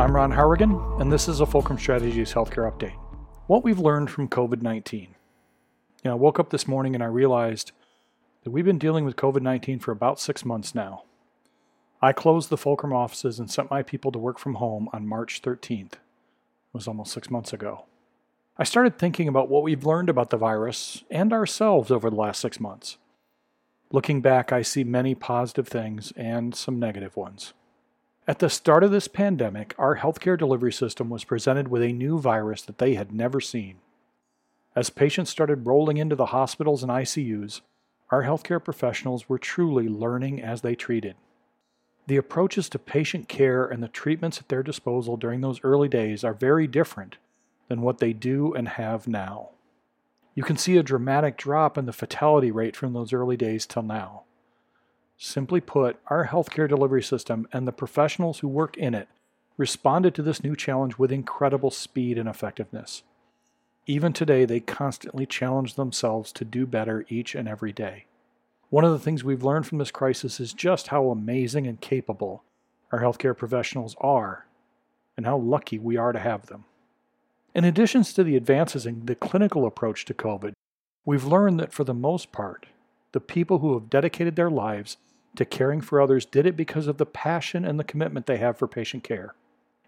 I'm Ron Harrigan, and this is a Fulcrum Strategies Healthcare Update. What we've learned from COVID 19. You know, I woke up this morning and I realized that we've been dealing with COVID 19 for about six months now. I closed the Fulcrum offices and sent my people to work from home on March 13th. It was almost six months ago. I started thinking about what we've learned about the virus and ourselves over the last six months. Looking back, I see many positive things and some negative ones. At the start of this pandemic, our healthcare delivery system was presented with a new virus that they had never seen. As patients started rolling into the hospitals and ICUs, our healthcare professionals were truly learning as they treated. The approaches to patient care and the treatments at their disposal during those early days are very different than what they do and have now. You can see a dramatic drop in the fatality rate from those early days till now. Simply put, our healthcare delivery system and the professionals who work in it responded to this new challenge with incredible speed and effectiveness. Even today, they constantly challenge themselves to do better each and every day. One of the things we've learned from this crisis is just how amazing and capable our healthcare professionals are, and how lucky we are to have them. In addition to the advances in the clinical approach to COVID, we've learned that for the most part, the people who have dedicated their lives to caring for others did it because of the passion and the commitment they have for patient care.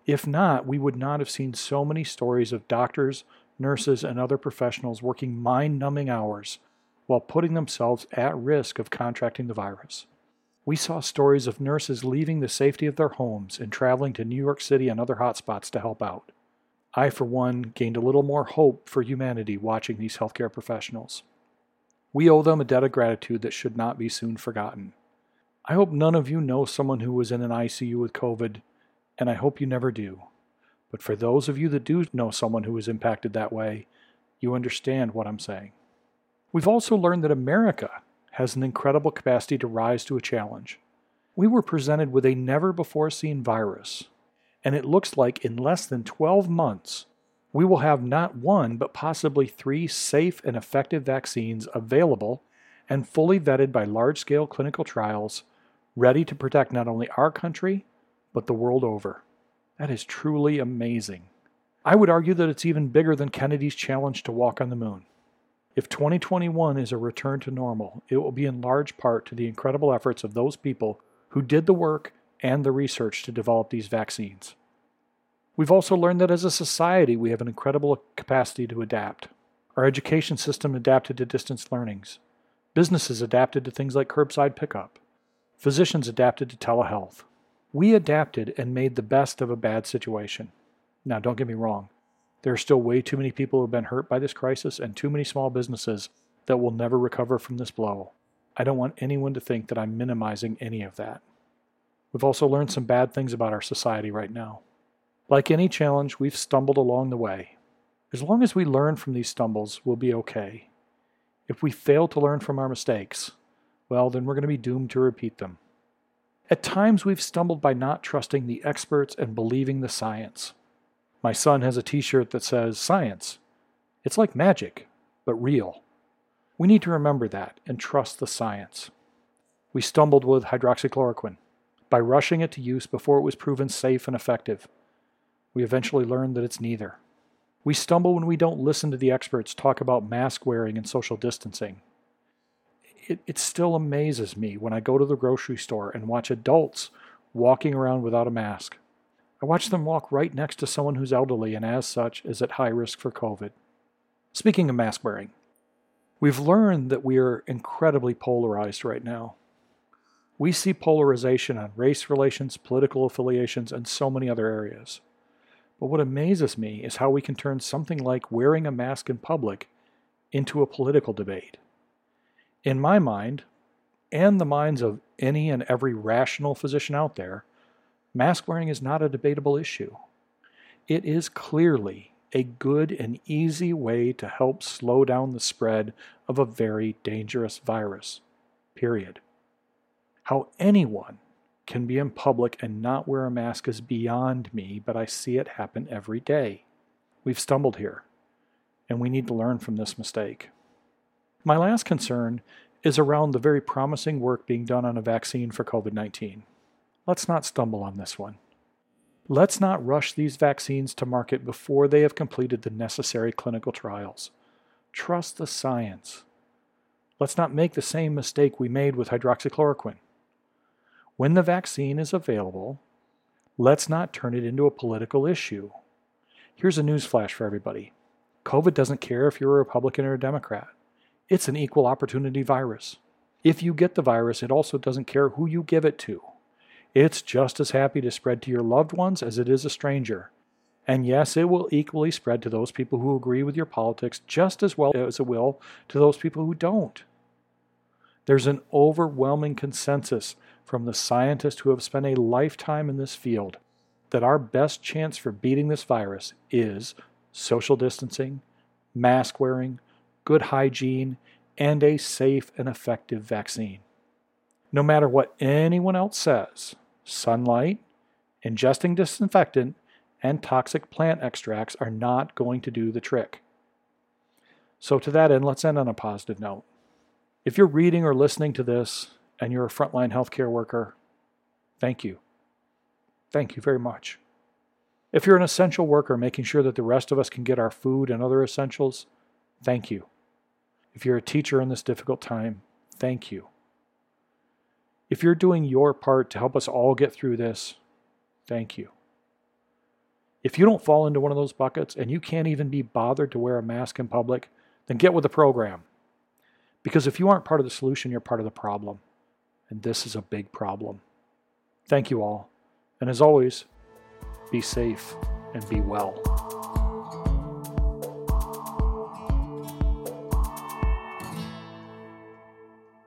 If not, we would not have seen so many stories of doctors, nurses, and other professionals working mind numbing hours while putting themselves at risk of contracting the virus. We saw stories of nurses leaving the safety of their homes and traveling to New York City and other hotspots to help out. I, for one, gained a little more hope for humanity watching these healthcare professionals. We owe them a debt of gratitude that should not be soon forgotten. I hope none of you know someone who was in an ICU with COVID, and I hope you never do. But for those of you that do know someone who was impacted that way, you understand what I'm saying. We've also learned that America has an incredible capacity to rise to a challenge. We were presented with a never before seen virus and it looks like in less than 12 months, we will have not one, but possibly three safe and effective vaccines available and fully vetted by large scale clinical trials, ready to protect not only our country, but the world over. That is truly amazing. I would argue that it's even bigger than Kennedy's challenge to walk on the moon. If 2021 is a return to normal, it will be in large part to the incredible efforts of those people who did the work and the research to develop these vaccines. We've also learned that as a society, we have an incredible capacity to adapt. Our education system adapted to distance learnings. Businesses adapted to things like curbside pickup. Physicians adapted to telehealth. We adapted and made the best of a bad situation. Now, don't get me wrong. There are still way too many people who have been hurt by this crisis and too many small businesses that will never recover from this blow. I don't want anyone to think that I'm minimizing any of that. We've also learned some bad things about our society right now. Like any challenge, we've stumbled along the way. As long as we learn from these stumbles, we'll be okay. If we fail to learn from our mistakes, well, then we're going to be doomed to repeat them. At times, we've stumbled by not trusting the experts and believing the science. My son has a t shirt that says, Science. It's like magic, but real. We need to remember that and trust the science. We stumbled with hydroxychloroquine by rushing it to use before it was proven safe and effective. We eventually learned that it's neither. We stumble when we don't listen to the experts talk about mask wearing and social distancing. It, it still amazes me when I go to the grocery store and watch adults walking around without a mask. I watch them walk right next to someone who's elderly and, as such, is at high risk for COVID. Speaking of mask wearing, we've learned that we are incredibly polarized right now. We see polarization on race relations, political affiliations, and so many other areas. But what amazes me is how we can turn something like wearing a mask in public into a political debate. In my mind, and the minds of any and every rational physician out there, mask wearing is not a debatable issue. It is clearly a good and easy way to help slow down the spread of a very dangerous virus. Period. How anyone can be in public and not wear a mask is beyond me, but I see it happen every day. We've stumbled here, and we need to learn from this mistake. My last concern is around the very promising work being done on a vaccine for COVID 19. Let's not stumble on this one. Let's not rush these vaccines to market before they have completed the necessary clinical trials. Trust the science. Let's not make the same mistake we made with hydroxychloroquine. When the vaccine is available, let's not turn it into a political issue. Here's a newsflash for everybody COVID doesn't care if you're a Republican or a Democrat, it's an equal opportunity virus. If you get the virus, it also doesn't care who you give it to. It's just as happy to spread to your loved ones as it is a stranger. And yes, it will equally spread to those people who agree with your politics just as well as it will to those people who don't. There's an overwhelming consensus from the scientists who have spent a lifetime in this field that our best chance for beating this virus is social distancing, mask wearing, good hygiene, and a safe and effective vaccine. No matter what anyone else says, sunlight, ingesting disinfectant, and toxic plant extracts are not going to do the trick. So, to that end, let's end on a positive note. If you're reading or listening to this and you're a frontline healthcare worker, thank you. Thank you very much. If you're an essential worker making sure that the rest of us can get our food and other essentials, thank you. If you're a teacher in this difficult time, thank you. If you're doing your part to help us all get through this, thank you. If you don't fall into one of those buckets and you can't even be bothered to wear a mask in public, then get with the program. Because if you aren't part of the solution, you're part of the problem. And this is a big problem. Thank you all. And as always, be safe and be well.